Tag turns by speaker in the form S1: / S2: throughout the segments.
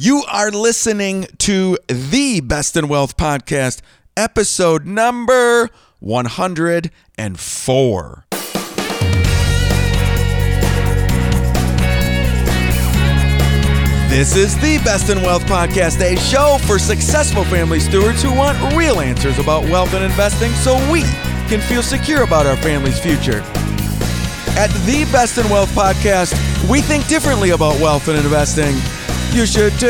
S1: You are listening to the Best in Wealth podcast, episode number 104. This is the Best in Wealth podcast, a show for successful family stewards who want real answers about wealth and investing so we can feel secure about our family's future. At the Best in Wealth podcast, we think differently about wealth and investing. You should too.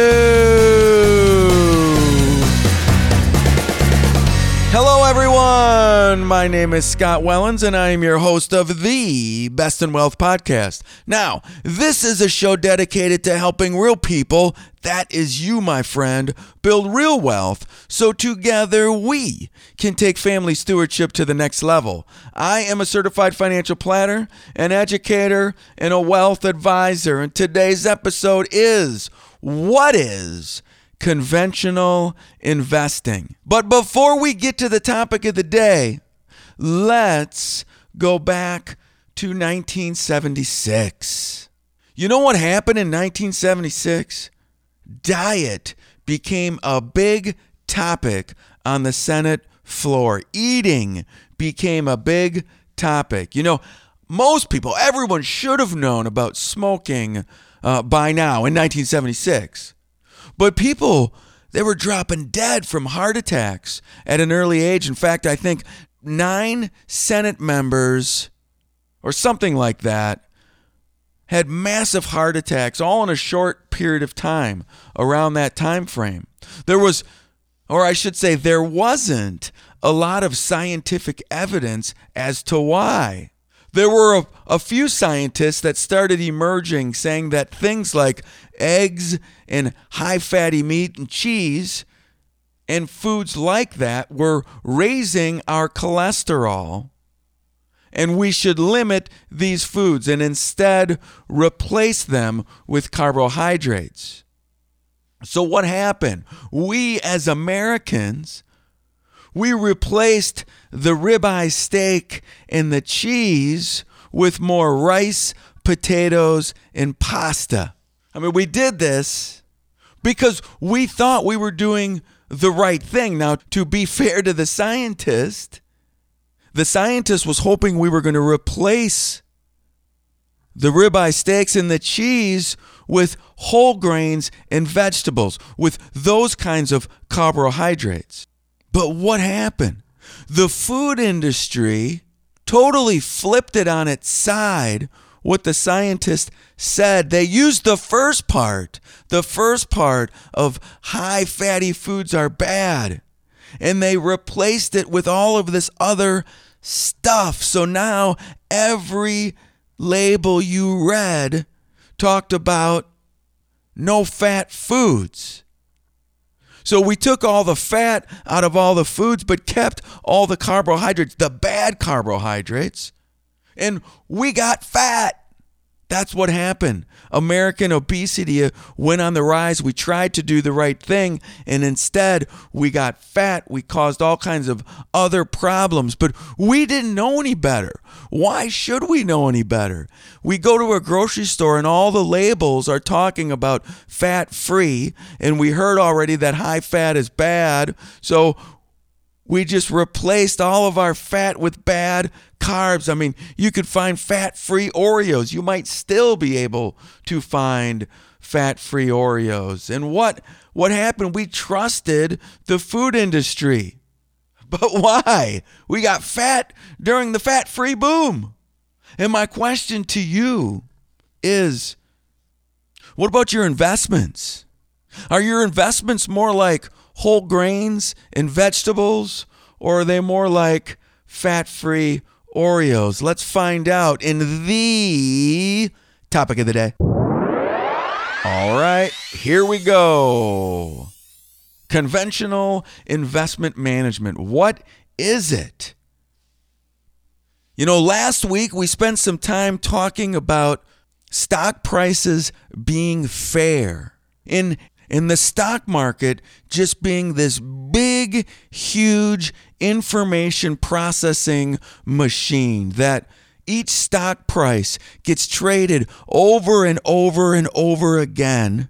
S1: Hello, everyone. My name is Scott Wellens, and I am your host of the Best in Wealth podcast. Now, this is a show dedicated to helping real people, that is you, my friend, build real wealth so together we can take family stewardship to the next level. I am a certified financial planner, an educator, and a wealth advisor, and today's episode is What is conventional investing. But before we get to the topic of the day, let's go back to 1976. You know what happened in 1976? Diet became a big topic on the Senate floor. Eating became a big topic. You know, most people, everyone should have known about smoking uh, by now in 1976. But people, they were dropping dead from heart attacks at an early age. In fact, I think nine Senate members or something like that had massive heart attacks all in a short period of time around that time frame. There was or I should say there wasn't a lot of scientific evidence as to why. There were a, a, few scientists that started emerging saying that things like eggs and high fatty meat and cheese and foods like that were raising our cholesterol. And we should limit these foods and instead replace them with carbohydrates. So, what happened? We as Americans, we replaced the ribeye steak and the cheese with more rice, potatoes, and pasta. I mean, we did this because we thought we were doing the right thing. Now, to be fair to the scientist, the scientist was hoping we were going to replace the ribeye steaks and the cheese with whole grains and vegetables, with those kinds of carbohydrates. But what happened? The food industry totally flipped it on its side what the scientists said. They used the first part, the first part of high fatty foods are bad, and they replaced it with all of this other stuff. So now every label you read talked about no fat foods. So we took all the fat out of all the foods, but kept all the carbohydrates, the bad carbohydrates, and we got fat. That's what happened. American obesity uh, went on the rise. We tried to do the right thing, and instead we got fat. We caused all kinds of other problems, but we didn't know any better. Why should we know any better? We go to a grocery store, and all the labels are talking about fat free, and we heard already that high fat is bad. So we just replaced all of our fat with bad carbs. I mean, you could find fat free Oreos. You might still be able to find fat free Oreos. And what, what happened? We trusted the food industry. But why? We got fat during the fat free boom. And my question to you is what about your investments? Are your investments more like whole grains and vegetables, or are they more like fat free Oreos? Let's find out in the topic of the day. All right, here we go. Conventional investment management. What is it? You know, last week we spent some time talking about stock prices being fair. In in the stock market just being this big, huge information processing machine that each stock price gets traded over and over and over again.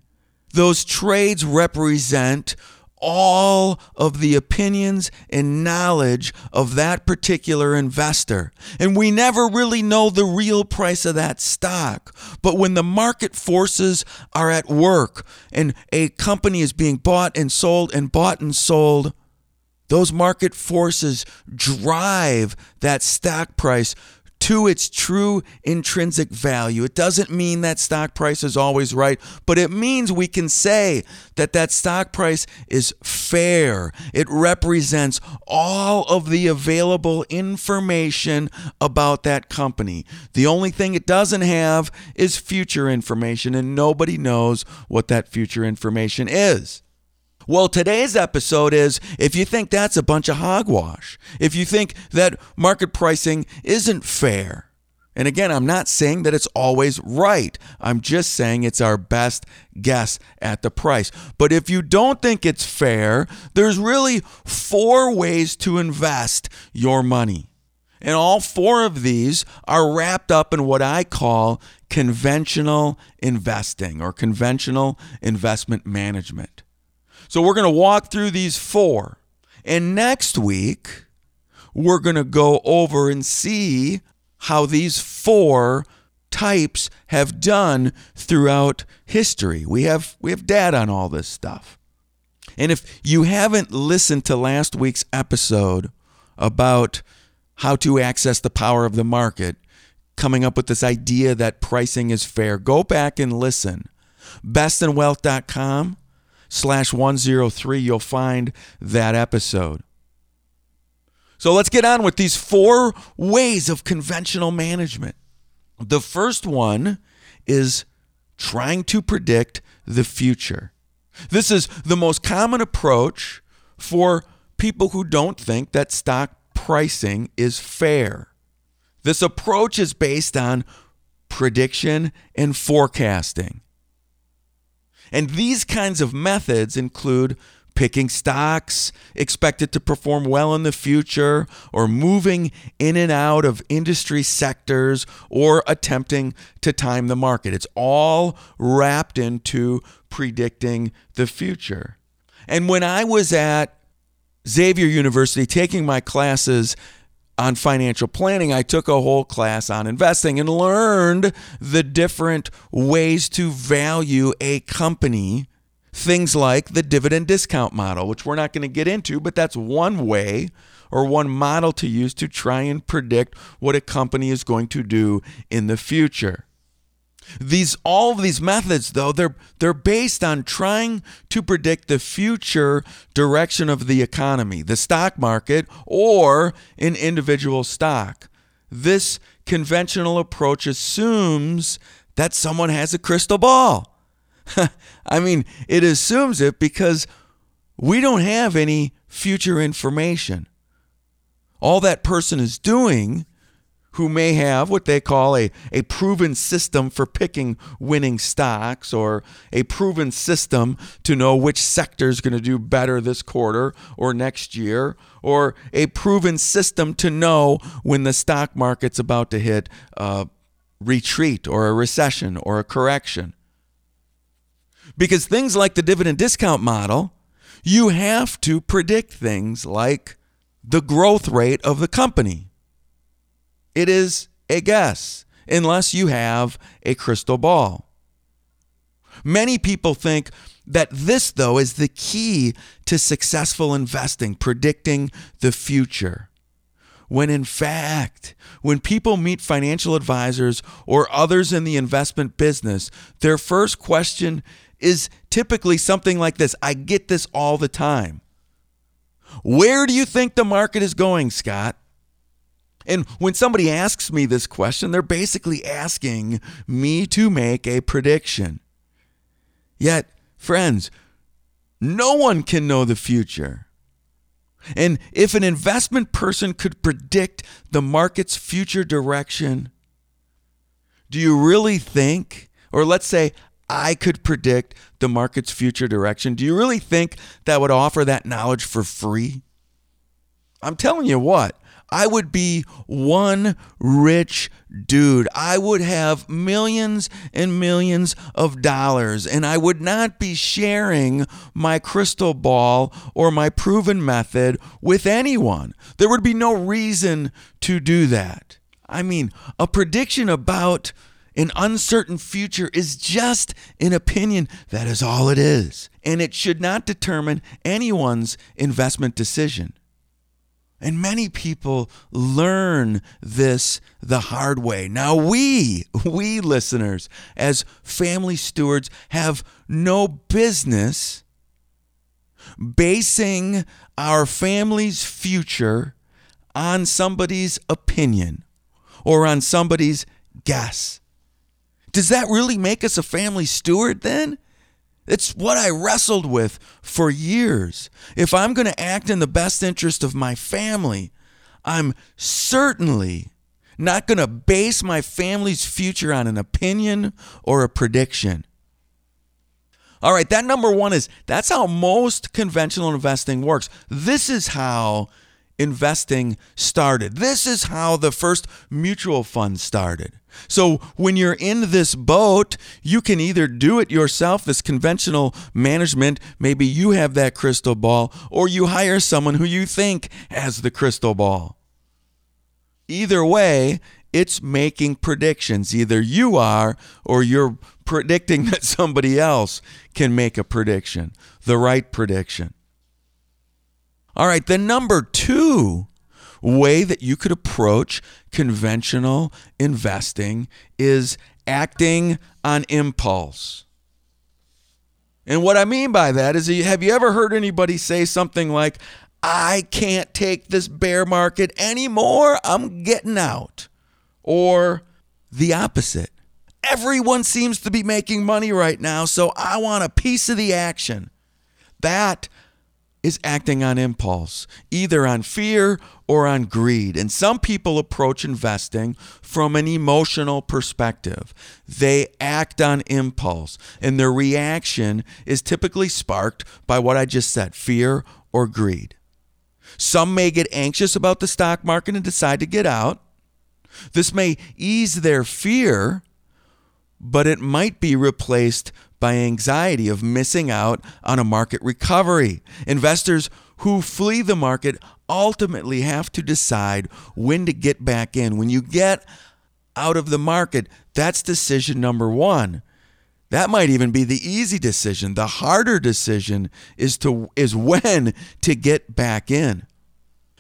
S1: Those trades represent all of the opinions and knowledge of that particular investor. And we never really know the real price of that stock. But when the market forces are at work and a company is being bought and sold and bought and sold, those market forces drive that stock price to its true intrinsic value. It doesn't mean that stock price is always right, but it means we can say that that stock price is fair. It represents all of the available information about that company. The only thing it doesn't have is future information, and nobody knows what that future information is. Well, today's episode is if you think that's a bunch of hogwash, if you think that market pricing isn't fair, and again, I'm not saying that it's always right. I'm just saying it's our best guess at the price. But if you don't think it's fair, there's really four ways to invest your money. And all four of these are wrapped up in what I call conventional investing or conventional investment management. So we're going to walk through these four. And next week, we're going to go over and see how these four types have done throughout history. We have we have data on all this stuff. And if you haven't listened to last week's episode about how to access the power of the market, coming up with this idea that pricing is fair, go back and listen. Bestinwealth.com slash 103, you'll find that episode. So let's get on with these four ways of conventional management. The first one is trying to predict the future. This is the most common approach for people who don't think that stock pricing is fair. This approach is based on prediction and forecasting. And these kinds of methods include picking stocks expected to perform well in the future, or moving in and out of industry sectors, or attempting to time the market. It's all wrapped into predicting the future. And when I was at Xavier University taking my classes on financial planning, I took a whole class on investing and learned the different ways to value a company. Things like the dividend discount model, which we're not going to get into, but that's one way or one model to use to try and predict what a company is going to do in the future. These all of these methods though they're they're based on trying to predict the future direction of the economy, the stock market or an individual stock. This conventional approach assumes that someone has a crystal ball. I mean, it assumes it because we don't have any future information. All that person is doing who may have what they call a, a proven system for picking winning stocks or a proven system to know which sector is going to do better this quarter or next year, or a proven system to know when the stock market's about to hit a retreat or a recession or a correction. Because things like the dividend discount model, you have to predict things like the growth rate of the company it is a guess unless you have a crystal ball. Many people think that this, though, is the key to successful investing, predicting the future. When in fact, when people meet financial advisors or others in the investment business, their first question is typically something like this I get this all the time. Where do you think the market is going, Scott? And when somebody asks me this question, they're basically asking me to make a prediction. Yet, friends, no one can know the future. And if an investment person could predict the market's future direction, do you really think, or let's say I could predict the market's future direction, do you really think that would offer that knowledge for free? I'm telling you what, I would be one rich dude. I would have millions and millions of dollars, and I would not be sharing my crystal ball or my proven method with anyone. There would be no reason to do that. I mean, a prediction about an uncertain future is just an opinion. That is all it is. And it should not determine anyone's investment decision. And many people learn this the hard way. Now, we, we listeners, as family stewards, have no business basing our family's future on somebody's opinion or on somebody's guess. Does that really make us a family steward then? It's what I wrestled with for years. If I'm going to act in the best interest of my family, I'm certainly not going to base my family's future on an opinion or a prediction. All right, that number one is that's how most conventional investing works. This is how investing started. This is how the first mutual fund started. So when you're in this boat, you can either do it yourself, this conventional management, maybe you have that crystal ball, or you hire someone who you think has the crystal ball. Either way, it's making predictions. Either you are or you're predicting that somebody else can make a prediction, the right prediction. All right, the number two way that you could approach conventional investing is acting on impulse. And what I mean by that is have you ever heard anybody say something like, I can't take this bear market anymore, I'm getting out? Or the opposite. Everyone seems to be making money right now, so I want a piece of the action. That is acting on impulse, either on fear or on greed. And some people approach investing from an emotional perspective. They act on impulse, and their reaction is typically sparked by what I just said fear or greed. Some may get anxious about the stock market and decide to get out. This may ease their fear, but it might be replaced by anxiety of missing out on a market recovery. Investors who flee the market ultimately have to decide when to get back in. When you get out of the market, that's decision number one. That might even be the easy decision. The harder decision is to is when to get back in.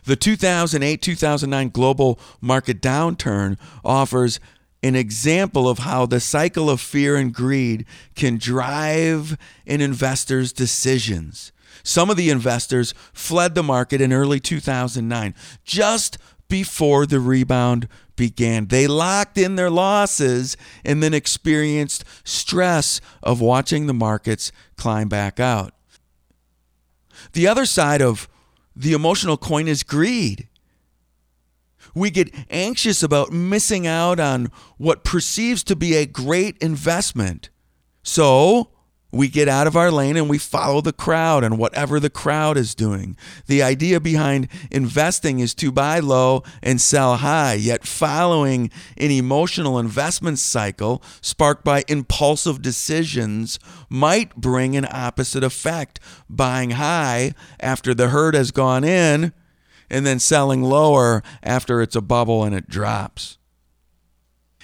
S1: The 2008-2009 global market downturn offers an example of how the cycle of fear and greed can drive an investor's decisions. Some of the investors fled the market in early 2009, just before the rebound began. They locked in their losses and then experienced stress of watching the markets climb back out. The other side of the emotional coin is greed. We get anxious about missing out on what perceives to be a great investment. So we get out of our lane and we follow the crowd and whatever the crowd is doing. The idea behind investing is to buy low and sell high, yet following an emotional investment cycle sparked by impulsive decisions might bring an opposite effect. Buying high after the herd has gone in and then selling lower after it's a bubble and it drops.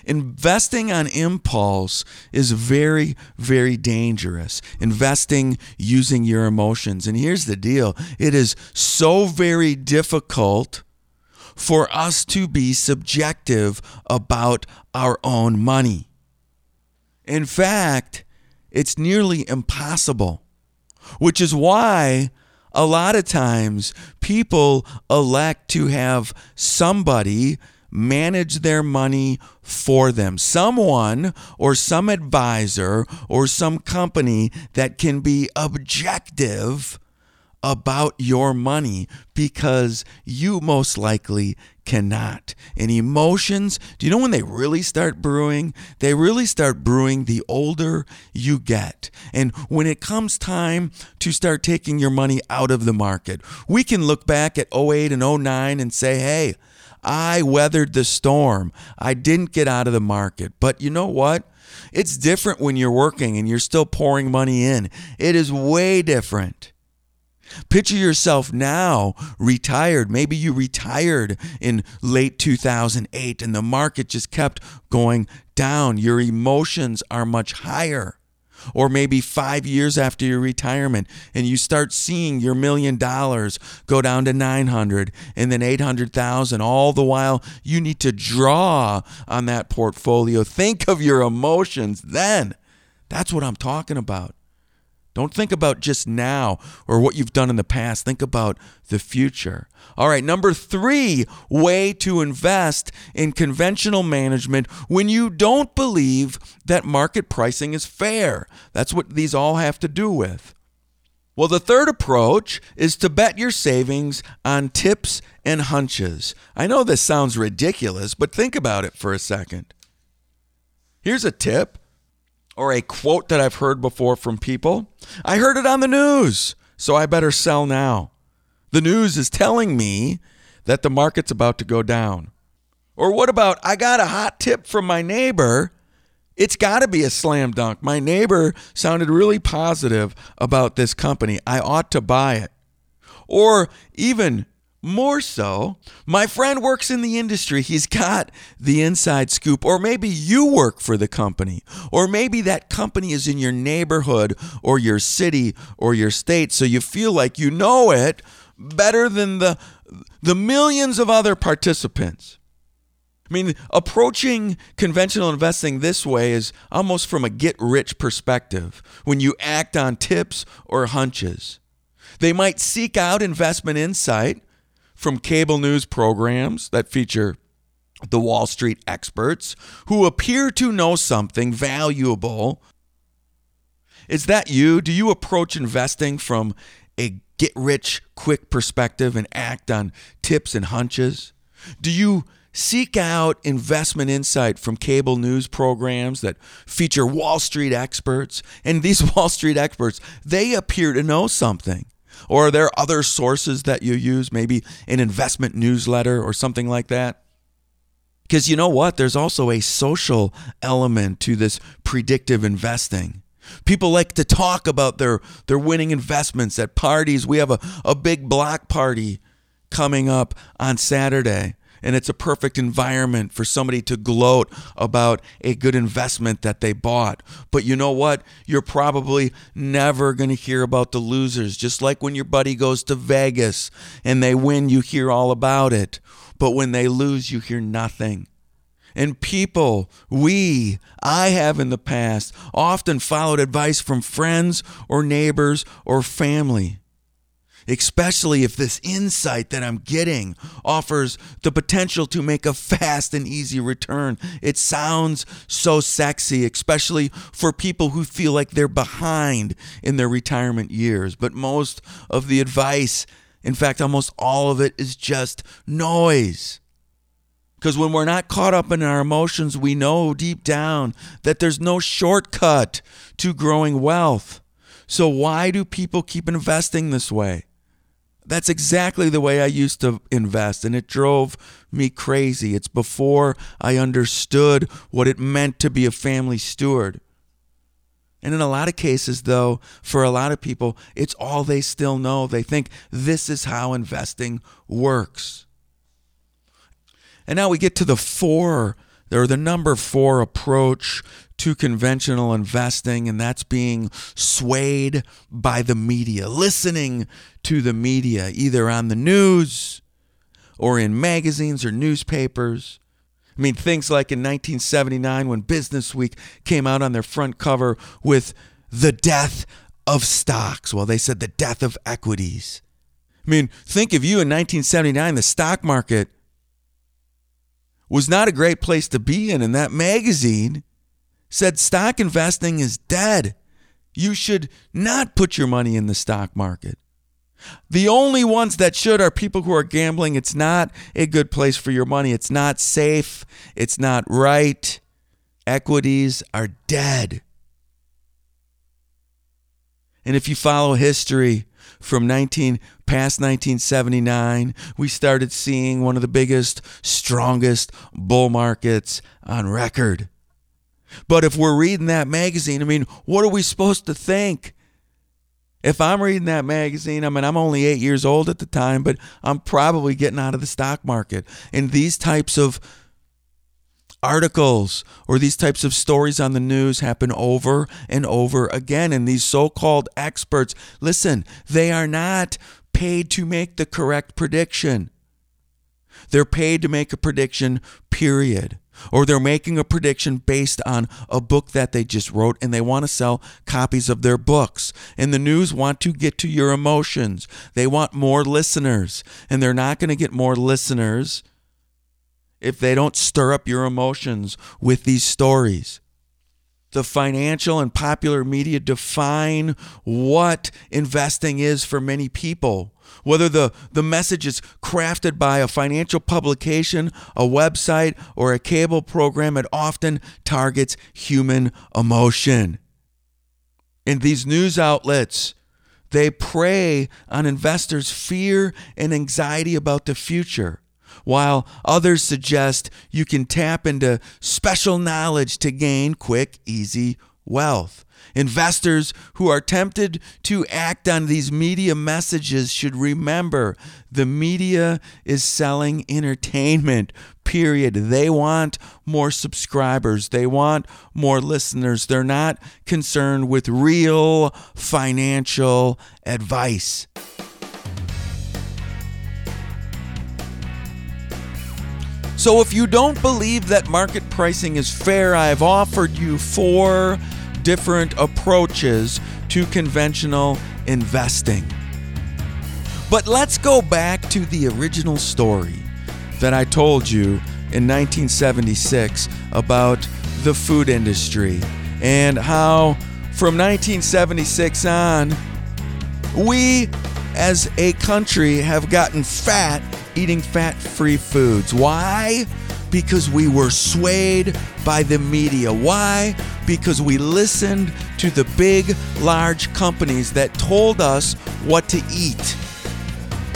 S1: Investing on impulse is very, very dangerous. Investing using your emotions. And here's the deal it is so very difficult for us to be subjective about our own money. In fact, it's nearly impossible, which is why a lot of times people elect to have somebody manage their money for them. Someone or some advisor or some company that can be objective about your money because you most likely cannot. And emotions, do you know when they really start brewing? They really start brewing the older you get. And when it comes time to start taking your money out of the market, we can look back at 08 and 09 and say, hey, I weathered the storm. I didn't get out of the market. But you know what? It's different when you're working and you're still pouring money in. It is way different. Picture yourself now retired. Maybe you retired in late 2008 and the market just kept going down. Your emotions are much higher. Or maybe five years after your retirement and you start seeing your million dollars go down to 900 and then 800,000 all the while you need to draw on that portfolio. Think of your emotions then. That's what I'm talking about don't think about just now or what you've done in the past. Think about the future. All right, number three way to invest in conventional management when you don't believe that market pricing is fair. That's what these all have to do with. Well, the third approach is to bet your savings on tips and hunches. I know this sounds ridiculous, but think about it for a second. Here's a tip or a quote that I've heard before from people. I heard it on the news, so I better sell now. The news is telling me that the market's about to go down. Or what about I got a hot tip from my neighbor? It's got to be a slam dunk. My neighbor sounded really positive about this company. I ought to buy it. Or even more so, my friend works in the industry. He's got the inside scoop. Or maybe you work for the company. Or maybe that company is in your neighborhood or your city or your state. So you feel like you know it better than the, the millions of other participants. I mean, approaching conventional investing this way is almost from a get rich perspective when you act on tips or hunches. They might seek out investment insight from cable news programs that feature the Wall Street experts who appear to know something valuable. Is that you? Do you approach investing from a get rich quick perspective and act on tips and hunches? Do you seek out investment insight from cable news programs that feature Wall Street experts? And these Wall Street experts, they appear to know something. Or are there other sources that you use, maybe an investment newsletter or something like that? Because you know what? There's also a social element to this predictive investing. People like to talk about their, their winning investments at parties. We have a, a big block party coming up on Saturday and it's a perfect environment for somebody to gloat about a good investment that they bought. But you know what? You're probably never going to hear about the losers, just like when your buddy goes to Vegas and they win, you hear all about it. But when they lose, you hear nothing. And people, we, I have in the past, often followed advice from friends or neighbors or family especially if this insight that I'm getting offers the potential to make a fast and easy return. It sounds so sexy, especially for people who feel like they're behind in their retirement years. But most of the advice, in fact, almost all of it, is just noise. Because when we're not caught up in our emotions, we know deep down that there's no shortcut to growing wealth. So, why do people keep investing this way? That's exactly the way I used to invest, and it drove me crazy. It's before I understood what it meant to be a family steward. And in a lot of cases, though, for a lot of people, it's all they still know. They think this is how investing works. And now we get to the four, or the number four approach to conventional investing, and that's being swayed by the media, listening to the media, either on the news or in magazines or newspapers. I mean, things like in 1979 when Business Week came out on their front cover with the death of stocks. Well, they said the death of equities. I mean, think of you in 1979, the stock market was not a great place to be in, and that magazine said stock investing is dead. You should not put your money in the stock market. The only ones that should are people who are gambling. It's not a good place for your money. It's not safe. It's not right. Equities are dead. And if you follow history, from 19 past 1979, we started seeing one of the biggest, strongest bull markets on record. But if we're reading that magazine, I mean, what are we supposed to think? If I'm reading that magazine, I mean, I'm only eight years old at the time, but I'm probably getting out of the stock market. And these types of articles or these types of stories on the news happen over and over again. And these so called experts, listen, they are not paid to make the correct prediction. They're paid to make a prediction, period. Or they're making a prediction based on a book that they just wrote and they want to sell copies of their books. And the news want to get to your emotions. They want more listeners. And they're not going to get more listeners if they don't stir up your emotions with these stories. The financial and popular media define what investing is for many people. Whether the, the message is crafted by a financial publication, a website, or a cable program, it often targets human emotion. In these news outlets, they prey on investors' fear and anxiety about the future while others suggest you can tap into special knowledge to gain quick, easy wealth. Investors who are tempted to act on these media messages should remember the media is selling entertainment, period. They want more subscribers, they want more listeners. They're not concerned with real financial advice. So if you don't believe that market pricing is fair, I've offered you four different approaches to conventional investing. But let's go back to the original story that I told you in 1976 about the food industry and how from 1976 on, we as a country have gotten fat eating fat free foods. Why? Because we were swayed by the media. Why? Because we listened to the big, large companies that told us what to eat.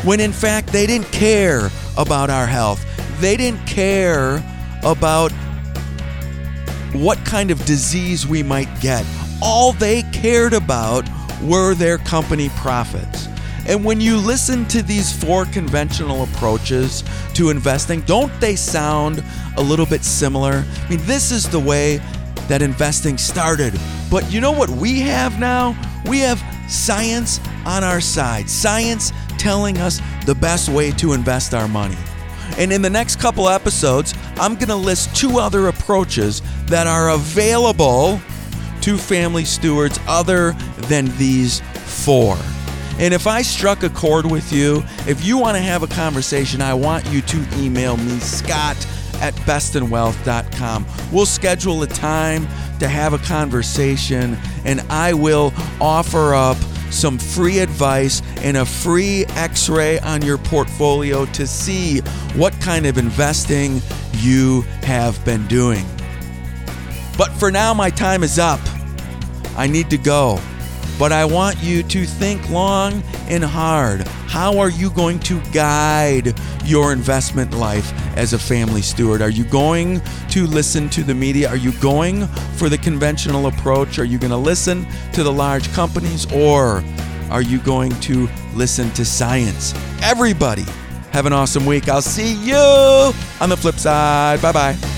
S1: When in fact, they didn't care about our health. They didn't care about what kind of disease we might get. All they cared about were their company profits. And when you listen to these four conventional approaches to investing, don't they sound a little bit similar? I mean, this is the way that investing started. But you know what we have now? We have science on our side, science telling us the best way to invest our money. And in the next couple episodes, I'm going to list two other approaches that are available to family stewards other than these four. And if I struck a chord with you, if you want to have a conversation, I want you to email me, Scott at bestinwealth.com. We'll schedule a time to have a conversation, and I will offer up some free advice and a free x ray on your portfolio to see what kind of investing you have been doing. But for now, my time is up. I need to go. But I want you to think long and hard. How are you going to guide your investment life as a family steward? Are you going to listen to the media? Are you going for the conventional approach? Are you going to listen to the large companies or are you going to listen to science? Everybody, have an awesome week. I'll see you on the flip side. Bye bye.